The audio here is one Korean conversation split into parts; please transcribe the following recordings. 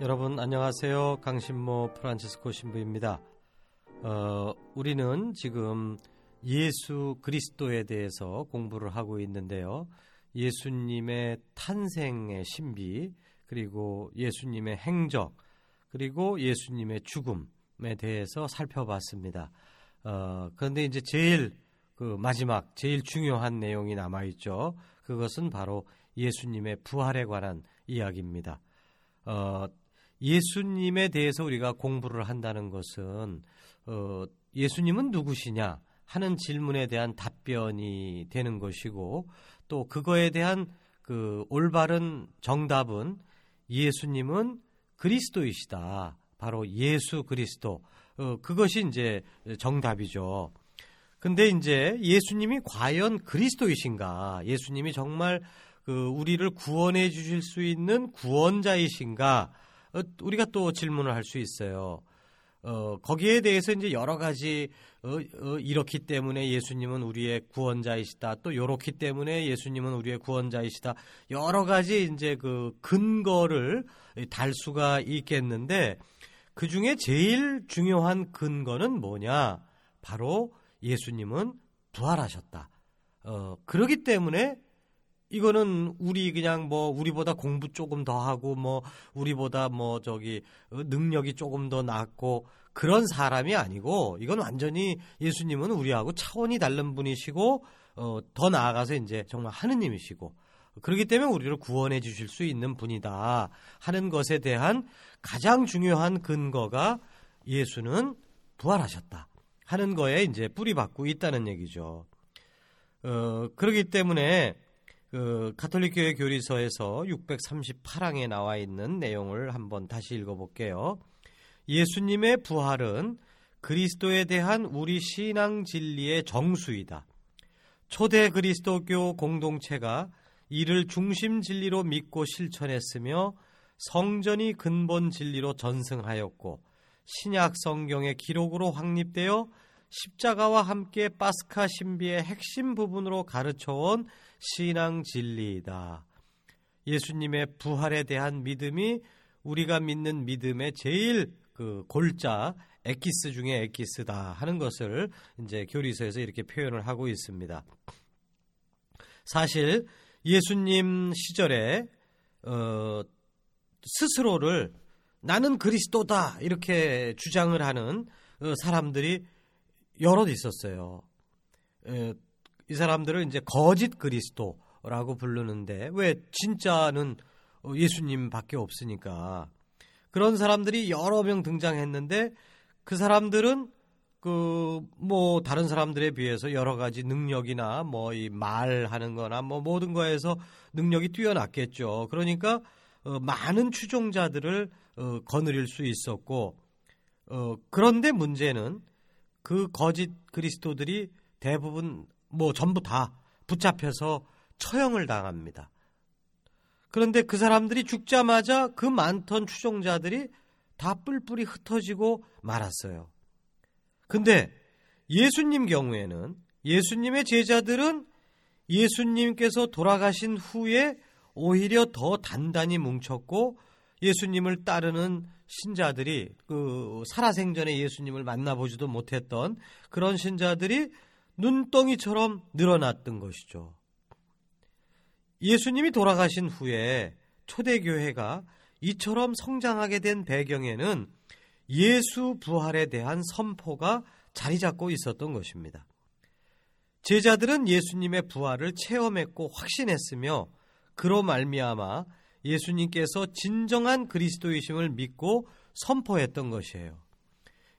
여러분 안녕하세요. 강신모 프란치스코 신부입니다. 어, 우리는 지금 예수 그리스도에 대해서 공부를 하고 있는데요. 예수님의 탄생의 신비, 그리고 예수님의 행적, 그리고 예수님의 죽음에 대해서 살펴봤습니다. 어, 그런데 이제 제일 그 마지막, 제일 중요한 내용이 남아있죠. 그것은 바로 예수님의 부활에 관한 이야기입니다. 어, 예수님에 대해서 우리가 공부를 한다는 것은 어, 예수님은 누구시냐 하는 질문에 대한 답변이 되는 것이고 또 그거에 대한 그 올바른 정답은 예수님은 그리스도이시다. 바로 예수 그리스도. 어, 그것이 이제 정답이죠. 근데 이제 예수님이 과연 그리스도이신가? 예수님이 정말 그 우리를 구원해 주실 수 있는 구원자이신가? 어, 우리가 또 질문을 할 수 있어요. 어, 거기에 대해서 이제 여러 가지 어, 어, 이렇기 때문에 예수님은 우리의 구원자이시다. 또 요렇기 때문에 예수님은 우리의 구원자이시다. 여러 가지 이제 그 근거를 달 수가 있겠는데 그 중에 제일 중요한 근거는 뭐냐? 바로 예수님은 부활하셨다. 어, 그러기 때문에 이거는 우리 그냥 뭐 우리보다 공부 조금 더 하고 뭐 우리보다 뭐 저기 어, 능력이 조금 더 낮고 그런 사람이 아니고 이건 완전히 예수님은 우리하고 차원이 다른 분이시고 어, 더 나아가서 이제 정말 하느님이시고 그렇기 때문에 우리를 구원해 주실 수 있는 분이다 하는 것에 대한 가장 중요한 근거가 예수는 부활하셨다 하는 거에 이제 뿌리박고 있다는 얘기죠. 어, 그렇기 때문에 그 가톨릭교회 교리서에서 638항에 나와 있는 내용을 한번 다시 읽어볼게요. 예수님의 부활은 그리스도에 대한 우리 신앙 진리의 정수이다. 초대 그리스도교 공동체가 이를 중심 진리로 믿고 실천했으며 성전이 근본 진리로 전승하였고 신약 성경의 기록으로 확립되어 십자가와 함께 파스카 신비의 핵심 부분으로 가르쳐온 신앙 진리이다. 예수님의 부활에 대한 믿음이 우리가 믿는 믿음의 제일 그 골자 에키스 중에 에키스다 하는 것을 이제 교리서에서 이렇게 표현을 하고 있습니다. 사실 예수님 시절에 어, 스스로를 나는 그리스도다 이렇게 주장을 하는 어, 사람들이 여럿 있었어요. 에, 이 사람들을 이제 거짓 그리스도라고 부르는데 왜 진짜는 예수님밖에 없으니까 그런 사람들이 여러 명 등장했는데 그 사람들은 그 뭐 다른 사람들에 비해서 여러 가지 능력이나 뭐 이 말하는 거나 뭐 모든 거에서 능력이 뛰어났겠죠. 그러니까 어 많은 추종자들을 어 거느릴 수 있었고 어 그런데 문제는 그 거짓 그리스도들이 대부분 뭐 전부 다 붙잡혀서 처형을 당합니다. 그런데 그 사람들이 죽자마자 그 많던 추종자들이 다 뿔뿔이 흩어지고 말았어요. 근데 예수님 경우에는 예수님의 제자들은 예수님께서 돌아가신 후에 오히려 더 단단히 뭉쳤고 예수님을 따르는 신자들이 그 살아생전에 예수님을 만나보지도 못했던 그런 신자들이 눈덩이처럼 늘어났던 것이죠. 예수님이 돌아가신 후에 초대교회가 이처럼 성장하게 된 배경에는 예수 부활에 대한 선포가 자리 잡고 있었던 것입니다. 제자들은 예수님의 부활을 체험했고 확신했으며 그로 말미암아 예수님께서 진정한 그리스도이심을 믿고 선포했던 것이에요.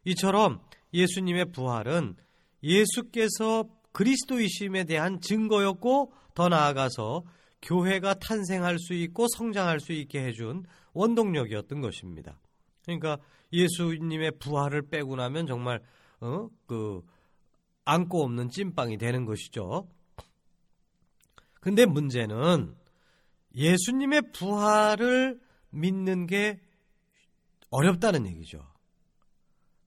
이처럼 예수님의 부활은 예수께서 그리스도이심에 대한 증거였고 더 나아가서 교회가 탄생할 수 있고 성장할 수 있게 해준 원동력이었던 것입니다. 그러니까 예수님의 부활을 빼고 나면 정말 어? 그 안고 없는 찐빵이 되는 것이죠. 근데 문제는 예수님의 부활을 믿는 게 어렵다는 얘기죠.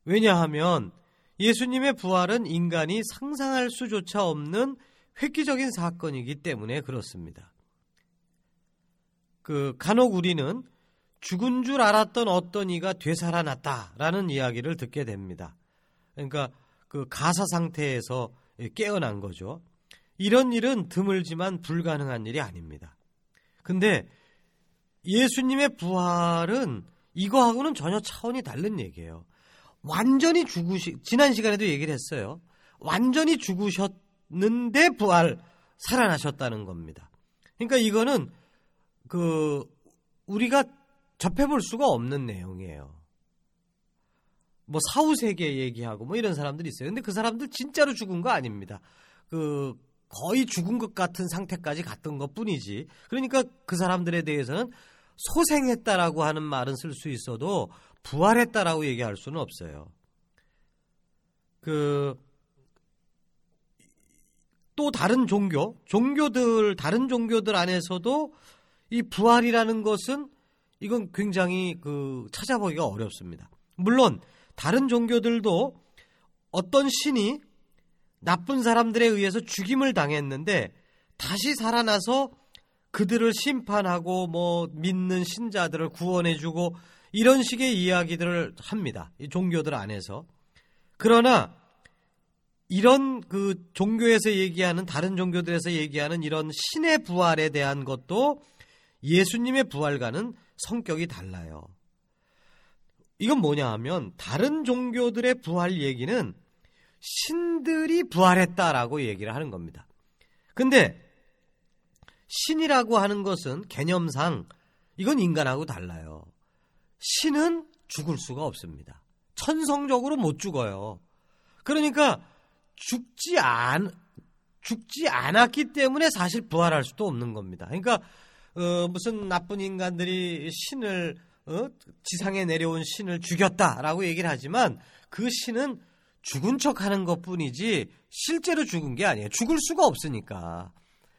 왜냐하면 예수님의 부활은 인간이 상상할 수조차 없는 획기적인 사건이기 때문에 그렇습니다. 그 간혹 우리는 죽은 줄 알았던 어떤 이가 되살아났다라는 이야기를 듣게 됩니다. 그러니까 그 가사 상태에서 깨어난 거죠. 이런 일은 드물지만 불가능한 일이 아닙니다. 근데 예수님의 부활은 이거하고는 전혀 차원이 다른 얘기예요. 완전히 죽으시, 지난 시간에도 얘기를 했어요. 완전히 죽으셨는데 부활, 살아나셨다는 겁니다. 그러니까 이거는 그, 우리가 접해볼 수가 없는 내용이에요. 뭐 사후세계 얘기하고 뭐 이런 사람들이 있어요. 근데 그 사람들 진짜로 죽은 거 아닙니다. 그, 거의 죽은 것 같은 상태까지 갔던 것 뿐이지. 그러니까 그 사람들에 대해서는 소생했다라고 하는 말은 쓸 수 있어도 부활했다라고 얘기할 수는 없어요. 그, 또 다른 종교, 종교들, 다른 종교들 안에서도 이 부활이라는 것은 이건 굉장히 그 찾아보기가 어렵습니다. 물론 다른 종교들도 어떤 신이 나쁜 사람들에 의해서 죽임을 당했는데 다시 살아나서 그들을 심판하고 뭐 믿는 신자들을 구원해주고 이런 식의 이야기들을 합니다. 이 종교들 안에서. 그러나 이런 그 종교에서 얘기하는 다른 종교들에서 얘기하는 이런 신의 부활에 대한 것도 예수님의 부활과는 성격이 달라요. 이건 뭐냐 하면 다른 종교들의 부활 얘기는 신들이 부활했다라고 얘기를 하는 겁니다. 근데 신이라고 하는 것은 개념상 이건 인간하고 달라요. 신은 죽을 수가 없습니다. 천성적으로 못 죽어요. 그러니까 죽지 않 죽지 않았기 때문에 사실 부활할 수도 없는 겁니다. 그러니까 어, 무슨 나쁜 인간들이 신을 어, 지상에 내려온 신을 죽였다라고 얘기를 하지만 그 신은 죽은 척 하는 것 뿐이지 실제로 죽은 게 아니에요. 죽을 수가 없으니까.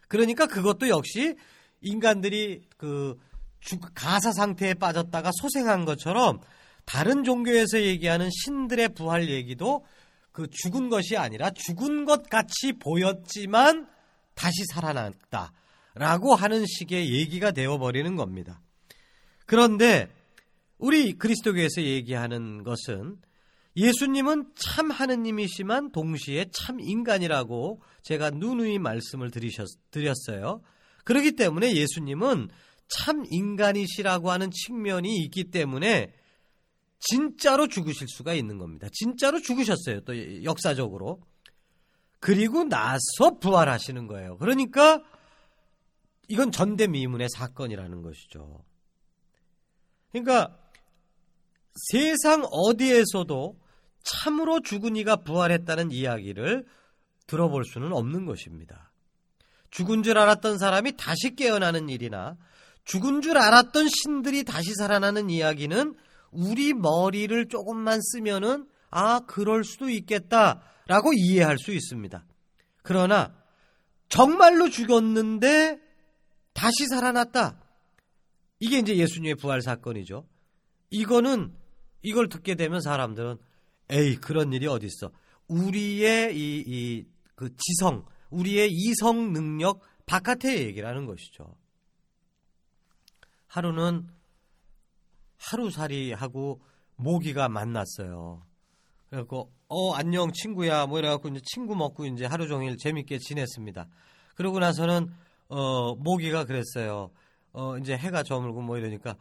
그러니까 그것도 역시 인간들이 그 가사 상태에 빠졌다가 소생한 것처럼 다른 종교에서 얘기하는 신들의 부활 얘기도 그 죽은 것이 아니라 죽은 것 같이 보였지만 다시 살아났다 라고 하는 식의 얘기가 되어버리는 겁니다. 그런데 우리 그리스도교에서 얘기하는 것은 예수님은 참 하느님이시만 동시에 참 인간이라고 제가 누누이 말씀을 드리셨, 드렸어요. 그렇기 때문에 예수님은 참 인간이시라고 하는 측면이 있기 때문에 진짜로 죽으실 수가 있는 겁니다. 진짜로 죽으셨어요. 또 역사적으로. 그리고 나서 부활하시는 거예요. 그러니까 이건 전대미문의 사건이라는 것이죠. 그러니까 세상 어디에서도 참으로 죽은 이가 부활했다는 이야기를 들어볼 수는 없는 것입니다. 죽은 줄 알았던 사람이 다시 깨어나는 일이나 죽은 줄 알았던 신들이 다시 살아나는 이야기는 우리 머리를 조금만 쓰면은 아, 그럴 수도 있겠다라고 이해할 수 있습니다. 그러나 정말로 죽었는데 다시 살아났다. 이게 이제 예수님의 부활 사건이죠. 이거는 이걸 듣게 되면 사람들은 에이 그런 일이 어디 있어? 우리의 이, 이, 그 지성, 우리의 이성 능력 바깥의 얘기라는 것이죠. 하루는 하루살이하고 모기가 만났어요. 그래갖고 어 안녕 친구야 뭐 이래갖고 이제 친구 먹고 이제 하루 종일 재밌게 지냈습니다. 그러고 나서는 어 모기가 그랬어요. 어 이제 해가 저물고 뭐 이러니까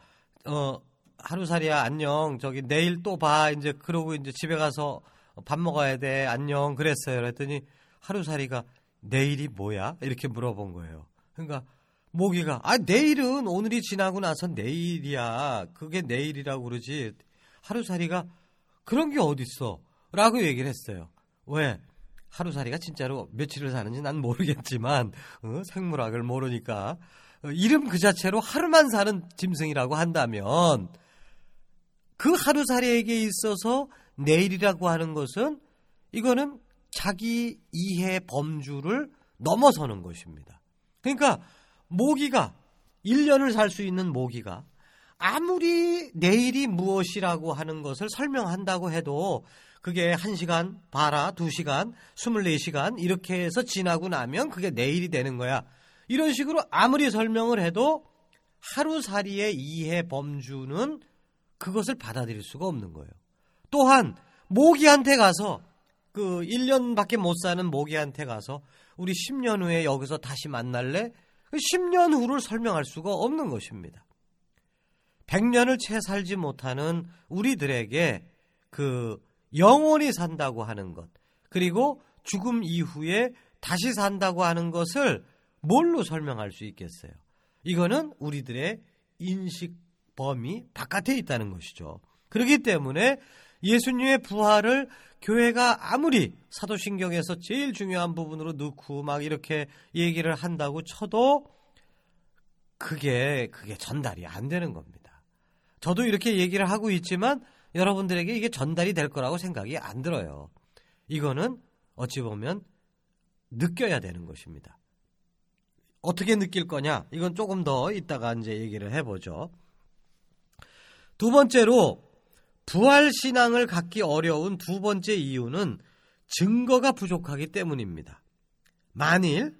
어 하루살이야 안녕. 저기 내일 또 봐. 이제 그러고 이제 집에 가서 밥 먹어야 돼. 안녕. 그랬어요. 그랬더니 하루살이가 내일이 뭐야? 이렇게 물어본 거예요. 그러니까 모기가 아 내일은 오늘이 지나고 나서 내일이야. 그게 내일이라고 그러지. 하루살이가 그런 게 어딨어? 라고 얘기를 했어요. 왜? 하루살이가 진짜로 며칠을 사는지 난 모르겠지만 어, 생물학을 모르니까. 어, 이름 그 자체로 하루만 사는 짐승이라고 한다면 그 하루살이에게 있어서 내일이라고 하는 것은 이거는 자기 이해 범주를 넘어서는 것입니다. 그러니까 모기가 1년을 살 수 있는 모기가 아무리 내일이 무엇이라고 하는 것을 설명한다고 해도 그게 1시간, 봐라, 2시간, 24시간 이렇게 해서 지나고 나면 그게 내일이 되는 거야. 이런 식으로 아무리 설명을 해도 하루살이의 이해 범주는 그것을 받아들일 수가 없는 거예요. 또한 모기한테 가서 그 1년밖에 못 사는 모기한테 가서 우리 10년 후에 여기서 다시 만날래? 10년 그 후를 설명할 수가 없는 것입니다. 100년을 채 살지 못하는 우리들에게 그 영원히 산다고 하는 것, 그리고 죽음 이후에 다시 산다고 하는 것을 뭘로 설명할 수 있겠어요? 이거는 우리들의 인식 범위 바깥에 있다는 것이죠. 그렇기 때문에 예수님의 부활을 교회가 아무리 사도신경에서 제일 중요한 부분으로 넣고 막 이렇게 얘기를 한다고 쳐도 그게 그게 전달이 안 되는 겁니다. 저도 이렇게 얘기를 하고 있지만 여러분들에게 이게 전달이 될 거라고 생각이 안 들어요. 이거는 어찌 보면 느껴야 되는 것입니다. 어떻게 느낄 거냐? 이건 조금 더 이따가 이제 얘기를 해보죠. 두 번째로 부활 신앙을 갖기 어려운 두 번째 이유는 증거가 부족하기 때문입니다. 만일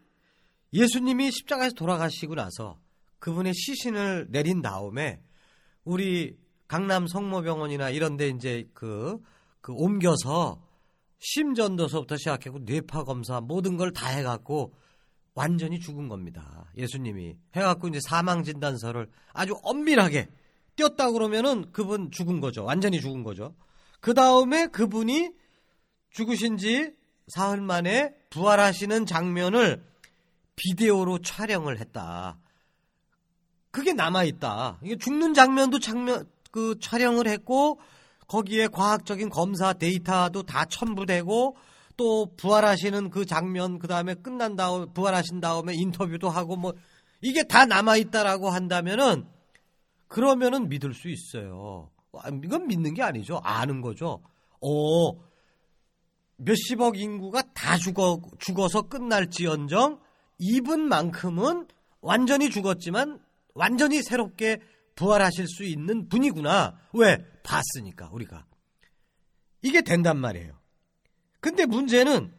예수님이 십자가에서 돌아가시고 나서 그분의 시신을 내린 다음에 우리 강남 성모병원이나 이런 데 이제 그, 그 옮겨서 심전도서부터 시작하고 뇌파 검사 모든 걸 다 해갖고 완전히 죽은 겁니다. 예수님이 해갖고 이제 사망 진단서를 아주 엄밀하게 띄었다 그러면은 그분 죽은 거죠. 완전히 죽은 거죠. 그 다음에 그분이 죽으신 지 사흘 만에 부활하시는 장면을 비디오로 촬영을 했다. 그게 남아있다. 이게 죽는 장면도 장면, 그 촬영을 했고, 거기에 과학적인 검사 데이터도 다 첨부되고, 또 부활하시는 그 장면, 그 다음에 끝난 다음, 부활하신 다음에 인터뷰도 하고, 뭐, 이게 다 남아있다라고 한다면은, 그러면은 믿을 수 있어요. 이건 믿는 게 아니죠. 아는 거죠. 오, 몇십억 인구가 다 죽어, 죽어서 끝날지언정 이분만큼은 완전히 죽었지만 완전히 새롭게 부활하실 수 있는 분이구나. 왜? 봤으니까, 우리가. 이게 된단 말이에요. 근데 문제는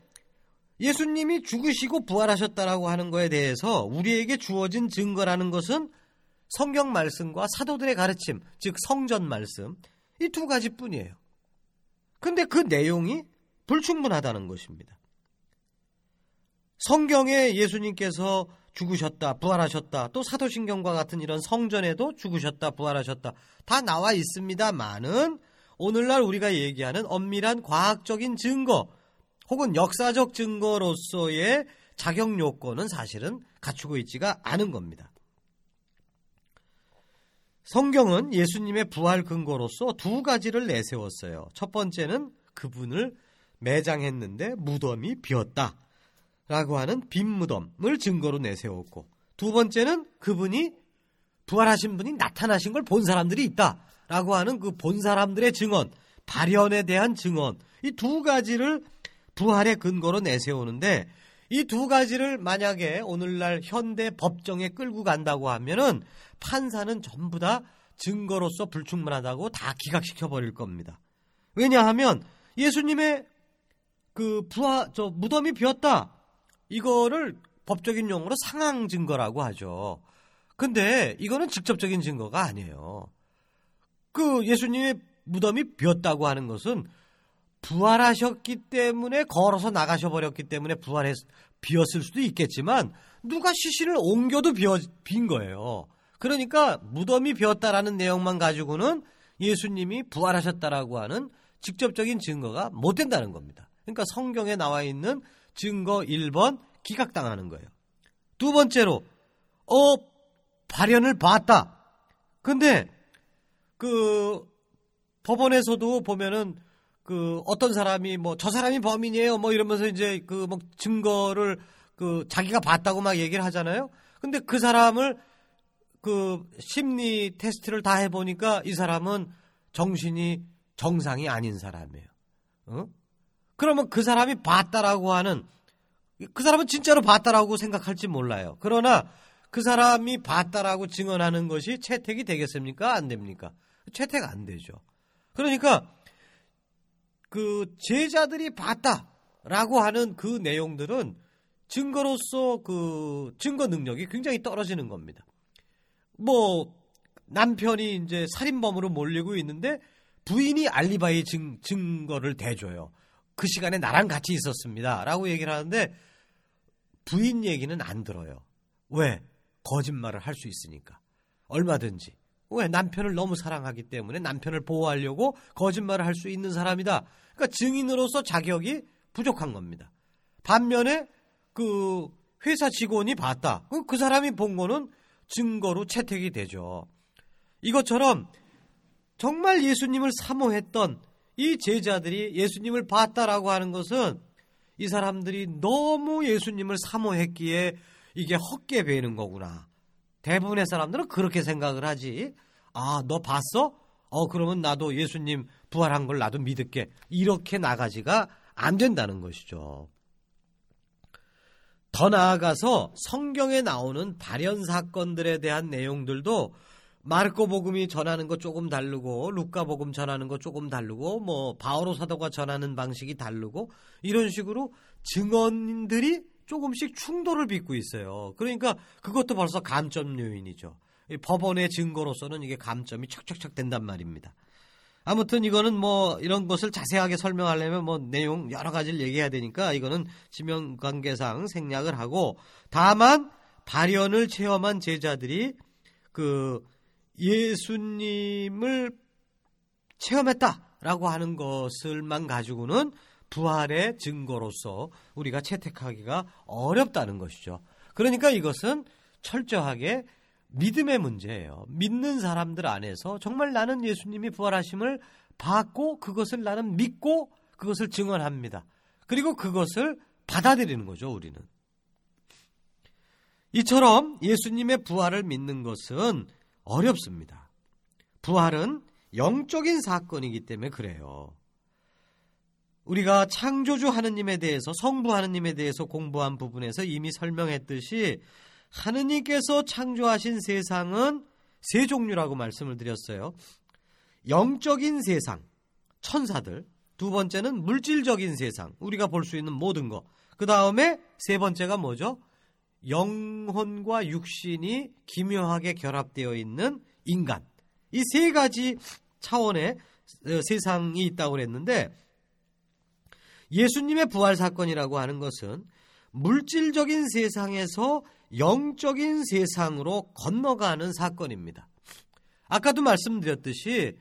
예수님이 죽으시고 부활하셨다라고 하는 거에 대해서 우리에게 주어진 증거라는 것은 성경 말씀과 사도들의 가르침, 즉 성전 말씀 이 두 가지뿐이에요. 근데 그 내용이 불충분하다는 것입니다. 성경에 예수님께서 죽으셨다, 부활하셨다, 또 사도신경과 같은 이런 성전에도 죽으셨다, 부활하셨다 다 나와 있습니다만은 오늘날 우리가 얘기하는 엄밀한 과학적인 증거 혹은 역사적 증거로서의 자격 요건은 사실은 갖추고 있지가 않은 겁니다. 성경은 예수님의 부활 근거로서 두 가지를 내세웠어요. 첫 번째는 그분을 매장했는데 무덤이 비었다. 라고 하는 빈 무덤을 증거로 내세웠고 두 번째는 그분이 부활하신 분이 나타나신 걸 본 사람들이 있다. 라고 하는 그 본 사람들의 증언, 발현에 대한 증언 이 두 가지를 부활의 근거로 내세우는데 이 두 가지를 만약에 오늘날 현대 법정에 끌고 간다고 하면은 판사는 전부 다 증거로서 불충분하다고 다 기각시켜 버릴 겁니다. 왜냐하면 예수님의 그 부하 저 무덤이 비었다. 이거를 법적인 용어로 상황 증거라고 하죠. 근데 이거는 직접적인 증거가 아니에요. 그 예수님의 무덤이 비었다고 하는 것은 부활하셨기 때문에 걸어서 나가셔 버렸기 때문에 부활했 비었을 수도 있겠지만 누가 시신을 옮겨도 비어 빈 거예요. 그러니까 무덤이 비었다라는 내용만 가지고는 예수님이 부활하셨다라고 하는 직접적인 증거가 못 된다는 겁니다. 그러니까 성경에 나와 있는 증거 1번 기각당하는 거예요. 두 번째로 어 발현을 봤다. 근데 그 법원에서도 보면은 그 어떤 사람이 뭐 저 사람이 범인이에요 뭐 이러면서 이제 그 뭐 증거를 그 자기가 봤다고 막 얘기를 하잖아요. 근데 그 사람을 그 심리 테스트를 다 해보니까 이 사람은 정신이 정상이 아닌 사람이에요. 어? 그러면 그 사람이 봤다라고 하는 그 사람은 진짜로 봤다라고 생각할지 몰라요. 그러나 그 사람이 봤다라고 증언하는 것이 채택이 되겠습니까? 안 됩니까? 채택 안 되죠. 그러니까 그 제자들이 봤다라고 하는 그 내용들은 증거로서 그 증거 능력이 굉장히 떨어지는 겁니다. 뭐 남편이 이제 살인범으로 몰리고 있는데 부인이 알리바이 증, 증거를 대줘요. 그 시간에 나랑 같이 있었습니다. 라고 얘기를 하는데 부인 얘기는 안 들어요. 왜? 거짓말을 할 수 있으니까. 얼마든지. 왜? 남편을 너무 사랑하기 때문에 남편을 보호하려고 거짓말을 할 수 있는 사람이다. 그러니까 증인으로서 자격이 부족한 겁니다. 반면에 그 회사 직원이 봤다. 그 사람이 본 거는 증거로 채택이 되죠. 이것처럼 정말 예수님을 사모했던 이 제자들이 예수님을 봤다라고 하는 것은 이 사람들이 너무 예수님을 사모했기에 이게 헛게 베는 거구나. 대부분의 사람들은 그렇게 생각을 하지. 아, 너 봤어? 어, 그러면 나도 예수님 부활한 걸 나도 믿을게. 이렇게 나가지가 안 된다는 것이죠. 더 나아가서 성경에 나오는 발현 사건들에 대한 내용들도 마르코 복음이 전하는 거 조금 다르고 루카 복음 전하는 거 조금 다르고 뭐 바오로 사도가 전하는 방식이 다르고 이런 식으로 증언들이 조금씩 충돌을 빚고 있어요. 그러니까 그것도 벌써 감점 요인이죠. 법원의 증거로서는 이게 감점이 척척척 된단 말입니다. 아무튼 이거는 뭐 이런 것을 자세하게 설명하려면 뭐 내용 여러 가지를 얘기해야 되니까 이거는 지명 관계상 생략을 하고 다만 발현을 체험한 제자들이 그 예수님을 체험했다라고 하는 것을만 가지고는 부활의 증거로서 우리가 채택하기가 어렵다는 것이죠. 그러니까 이것은 철저하게 믿음의 문제예요. 믿는 사람들 안에서 정말 나는 예수님이 부활하심을 받고 그것을 나는 믿고 그것을 증언합니다. 그리고 그것을 받아들이는 거죠, 우리는. 이처럼 예수님의 부활을 믿는 것은 어렵습니다. 부활은 영적인 사건이기 때문에 그래요. 우리가 창조주 하느님에 대해서 성부 하느님에 대해서 공부한 부분에서 이미 설명했듯이 하느님께서 창조하신 세상은 세 종류라고 말씀을 드렸어요. 영적인 세상, 천사들. 두 번째는 물질적인 세상, 우리가 볼 수 있는 모든 것. 그 다음에 세 번째가 뭐죠? 영혼과 육신이 기묘하게 결합되어 있는 인간. 이 세 가지 차원의 어, 세상이 있다고 그랬는데 예수님의 부활 사건이라고 하는 것은 물질적인 세상에서 영적인 세상으로 건너가는 사건입니다. 아까도 말씀드렸듯이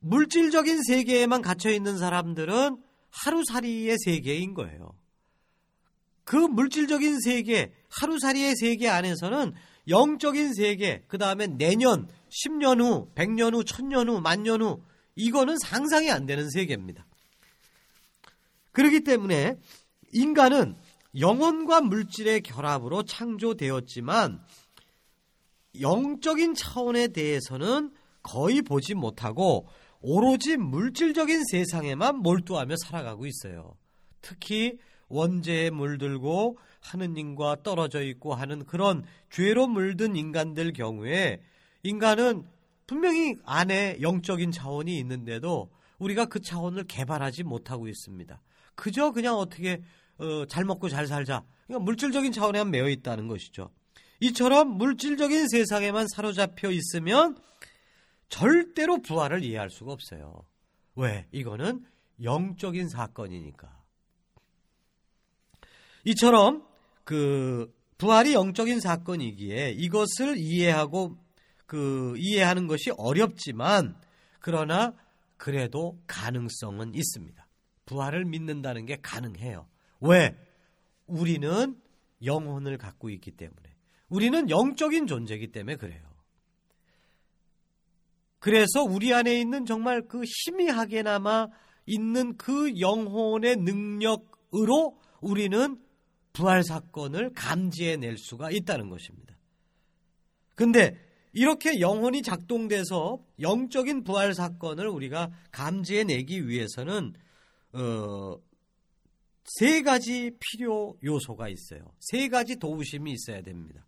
물질적인 세계에만 갇혀 있는 사람들은 하루살이의 세계인 거예요. 그 물질적인 세계, 하루살이의 세계 안에서는 영적인 세계, 그 다음에 내년, 10년 후, 100년 후, 1000년 후, 만년 후, 이거는 상상이 안 되는 세계입니다. 그렇기 때문에 인간은 영혼과 물질의 결합으로 창조되었지만 영적인 차원에 대해서는 거의 보지 못하고 오로지 물질적인 세상에만 몰두하며 살아가고 있어요. 특히 원죄에 물들고 하느님과 떨어져 있고 하는 그런 죄로 물든 인간들 경우에 인간은 분명히 안에 영적인 차원이 있는데도 우리가 그 차원을 개발하지 못하고 있습니다. 그저 그냥 어떻게 어, 잘 먹고 잘 살자. 그러니까 물질적인 차원에만 매여 있다는 것이죠. 이처럼 물질적인 세상에만 사로잡혀 있으면 절대로 부활을 이해할 수가 없어요. 왜? 이거는 영적인 사건이니까. 이처럼 그 부활이 영적인 사건이기에 이것을 이해하고 그 이해하는 것이 어렵지만 그러나 그래도 가능성은 있습니다. 부활을 믿는다는 게 가능해요. 왜? 우리는 영혼을 갖고 있기 때문에. 우리는 영적인 존재이기 때문에 그래요. 그래서 우리 안에 있는 정말 그 희미하게나마 있는 그 영혼의 능력으로 우리는 부활 사건을 감지해 낼 수가 있다는 것입니다. 근데 이렇게 영혼이 작동돼서 영적인 부활 사건을 우리가 감지해 내기 위해서는 어, 세 가지 필요 요소가 있어요. 세 가지 도우심이 있어야 됩니다.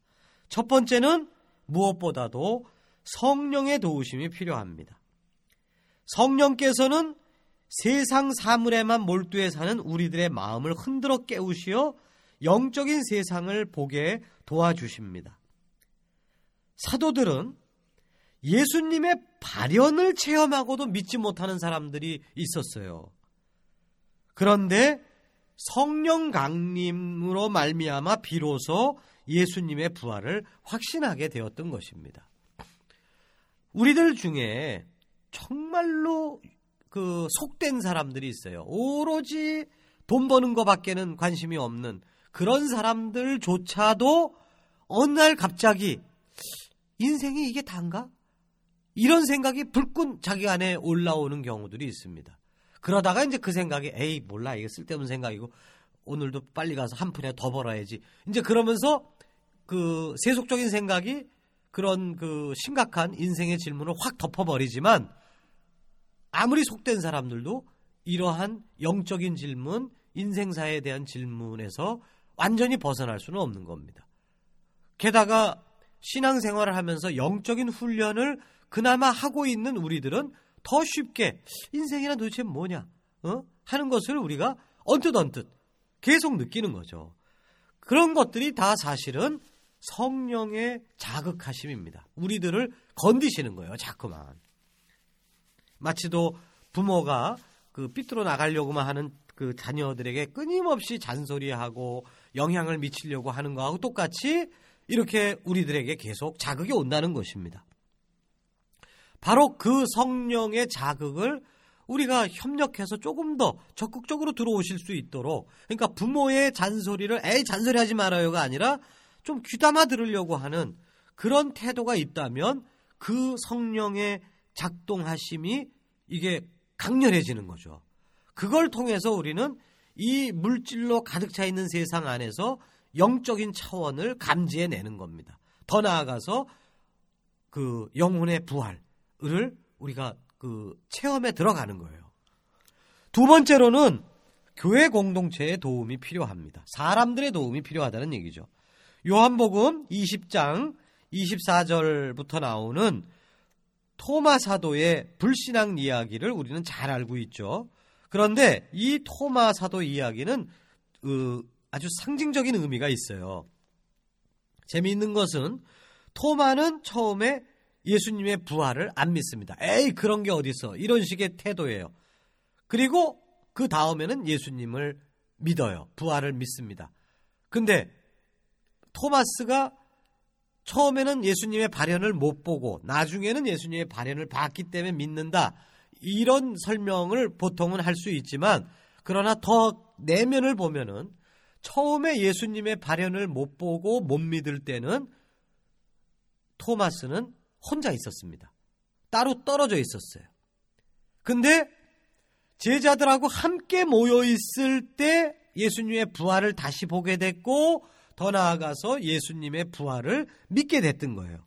첫 번째는 무엇보다도 성령의 도우심이 필요합니다. 성령께서는 세상 사물에만 몰두해 사는 우리들의 마음을 흔들어 깨우시어 영적인 세상을 보게 도와주십니다. 사도들은 예수님의 발현을 체험하고도 믿지 못하는 사람들이 있었어요. 그런데 성령 강림으로 말미암아 비로소 예수님의 부활을 확신하게 되었던 것입니다. 우리들 중에 정말로 그 속된 사람들이 있어요. 오로지 돈 버는 것밖에는 관심이 없는 그런 사람들조차도 어느 날 갑자기 인생이 이게 단가? 이런 생각이 불끈 자기 안에 올라오는 경우들이 있습니다. 그러다가 이제 그 생각이 에이 몰라 이게 쓸데없는 생각이고 오늘도 빨리 가서 한 푼에 더 벌어야지. 이제 그러면서 그 세속적인 생각이 그런 그 심각한 인생의 질문을 확 덮어버리지만 아무리 속된 사람들도 이러한 영적인 질문, 인생사에 대한 질문에서 완전히 벗어날 수는 없는 겁니다. 게다가 신앙생활을 하면서 영적인 훈련을 그나마 하고 있는 우리들은 더 쉽게 인생이란 도대체 뭐냐 어? 하는 것을 우리가 언뜻 언뜻 계속 느끼는 거죠. 그런 것들이 다 사실은 성령의 자극하심입니다. 우리들을 건디시는 거예요, 자꾸만. 마치도 부모가 그 삐뚤어 나가려고만 하는 그 자녀들에게 끊임없이 잔소리하고 영향을 미치려고 하는 거하고 똑같이 이렇게 우리들에게 계속 자극이 온다는 것입니다. 바로 그 성령의 자극을 우리가 협력해서 조금 더 적극적으로 들어오실 수 있도록 그러니까 부모의 잔소리를 에이 잔소리 하지 말아요가 아니라 좀 귀담아 들으려고 하는 그런 태도가 있다면 그 성령의 작동하심이 이게 강렬해지는 거죠. 그걸 통해서 우리는 이 물질로 가득 차 있는 세상 안에서 영적인 차원을 감지해 내는 겁니다. 더 나아가서 그 영혼의 부활 을 우리가 그 체험에 들어가는 거예요. 두 번째로는 교회 공동체의 도움이 필요합니다. 사람들의 도움이 필요하다는 얘기죠. 요한복음 20장 24절부터 나오는 토마 사도의 불신앙 이야기를 우리는 잘 알고 있죠. 그런데 이 토마 사도 이야기는 그 아주 상징적인 의미가 있어요. 재미있는 것은 토마는 처음에 예수님의 부활을 안 믿습니다. 에이 그런 게 어딨어 이런 식의 태도예요. 그리고 그 다음에는 예수님을 믿어요. 부활을 믿습니다. 근데 토마스가 처음에는 예수님의 발현을 못 보고 나중에는 예수님의 발현을 봤기 때문에 믿는다. 이런 설명을 보통은 할 수 있지만 그러나 더 내면을 보면은 처음에 예수님의 발현을 못 보고 못 믿을 때는 토마스는 혼자 있었습니다. 따로 떨어져 있었어요. 근데 제자들하고 함께 모여 있을 때 예수님의 부활을 다시 보게 됐고 더 나아가서 예수님의 부활을 믿게 됐던 거예요.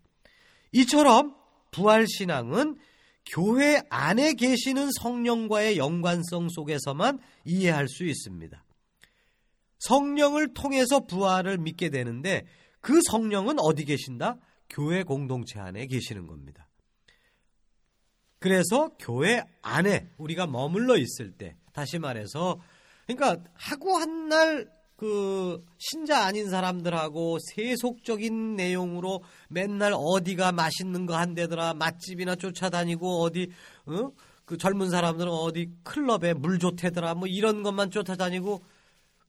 이처럼 부활 신앙은 교회 안에 계시는 성령과의 연관성 속에서만 이해할 수 있습니다. 성령을 통해서 부활을 믿게 되는데 그 성령은 어디 계신다? 교회 공동체 안에 계시는 겁니다. 그래서 교회 안에 우리가 머물러 있을 때 다시 말해서 그러니까 하고 한 날 그 신자 아닌 사람들하고 세속적인 내용으로 맨날 어디가 맛있는 거 한대더라 맛집이나 쫓아다니고 어디 어? 그 젊은 사람들은 어디 클럽에 물 좋대더라 뭐 이런 것만 쫓아다니고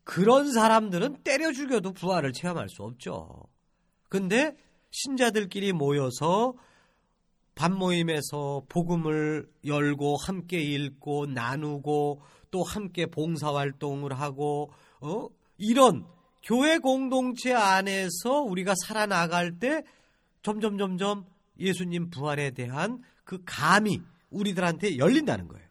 그런 사람들은 때려 죽여도 부활을 체험할 수 없죠. 근데 신자들끼리 모여서 반모임에서 복음을 열고 함께 읽고 나누고 또 함께 봉사 활동을 하고 어? 이런 교회 공동체 안에서 우리가 살아나갈 때 점점 점점 예수님 부활에 대한 그 감이 우리들한테 열린다는 거예요.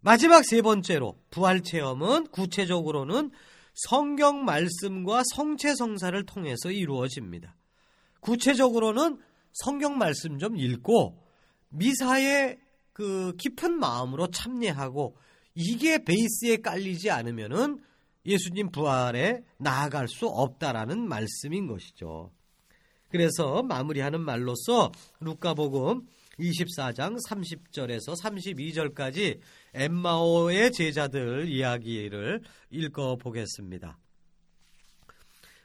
마지막 세 번째로 부활 체험은 구체적으로는 성경 말씀과 성체 성사를 통해서 이루어집니다. 구체적으로는 성경 말씀 좀 읽고 미사에 그 깊은 마음으로 참여하고 이게 베이스에 깔리지 않으면은 예수님 부활에 나아갈 수 없다라는 말씀인 것이죠. 그래서 마무리하는 말로서 루카복음 24장 30절에서 32절까지 엠마오의 제자들 이야기를 읽어 보겠습니다.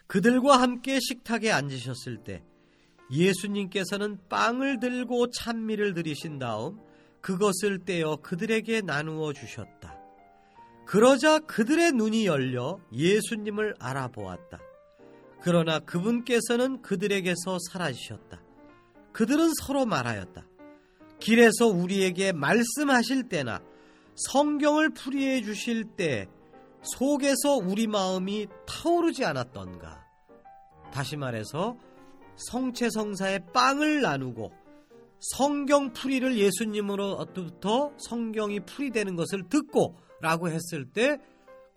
그들과 함께 식탁에 앉으셨을 때 예수님께서는 빵을 들고 찬미를 드리신 다음 그것을 떼어 그들에게 나누어 주셨다. 그러자 그들의 눈이 열려 예수님을 알아보았다. 그러나 그분께서는 그들에게서 사라지셨다. 그들은 서로 말하였다. 길에서 우리에게 말씀하실 때나 성경을 풀이해 주실 때 속에서 우리 마음이 타오르지 않았던가. 다시 말해서 성체성사의 빵을 나누고 성경 풀이를 예수님으로부터 성경이 풀이되는 것을 듣고 라고 했을 때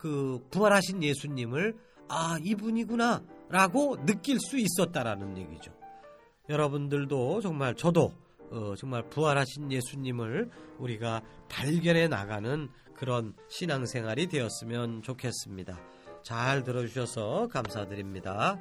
그 부활하신 예수님을 아 이분이구나 라고 느낄 수 있었다라는 얘기죠. 여러분들도 정말 저도 어, 정말 부활하신 예수님을 우리가 발견해 나가는 그런 신앙생활이 되었으면 좋겠습니다. 잘 들어주셔서 감사드립니다.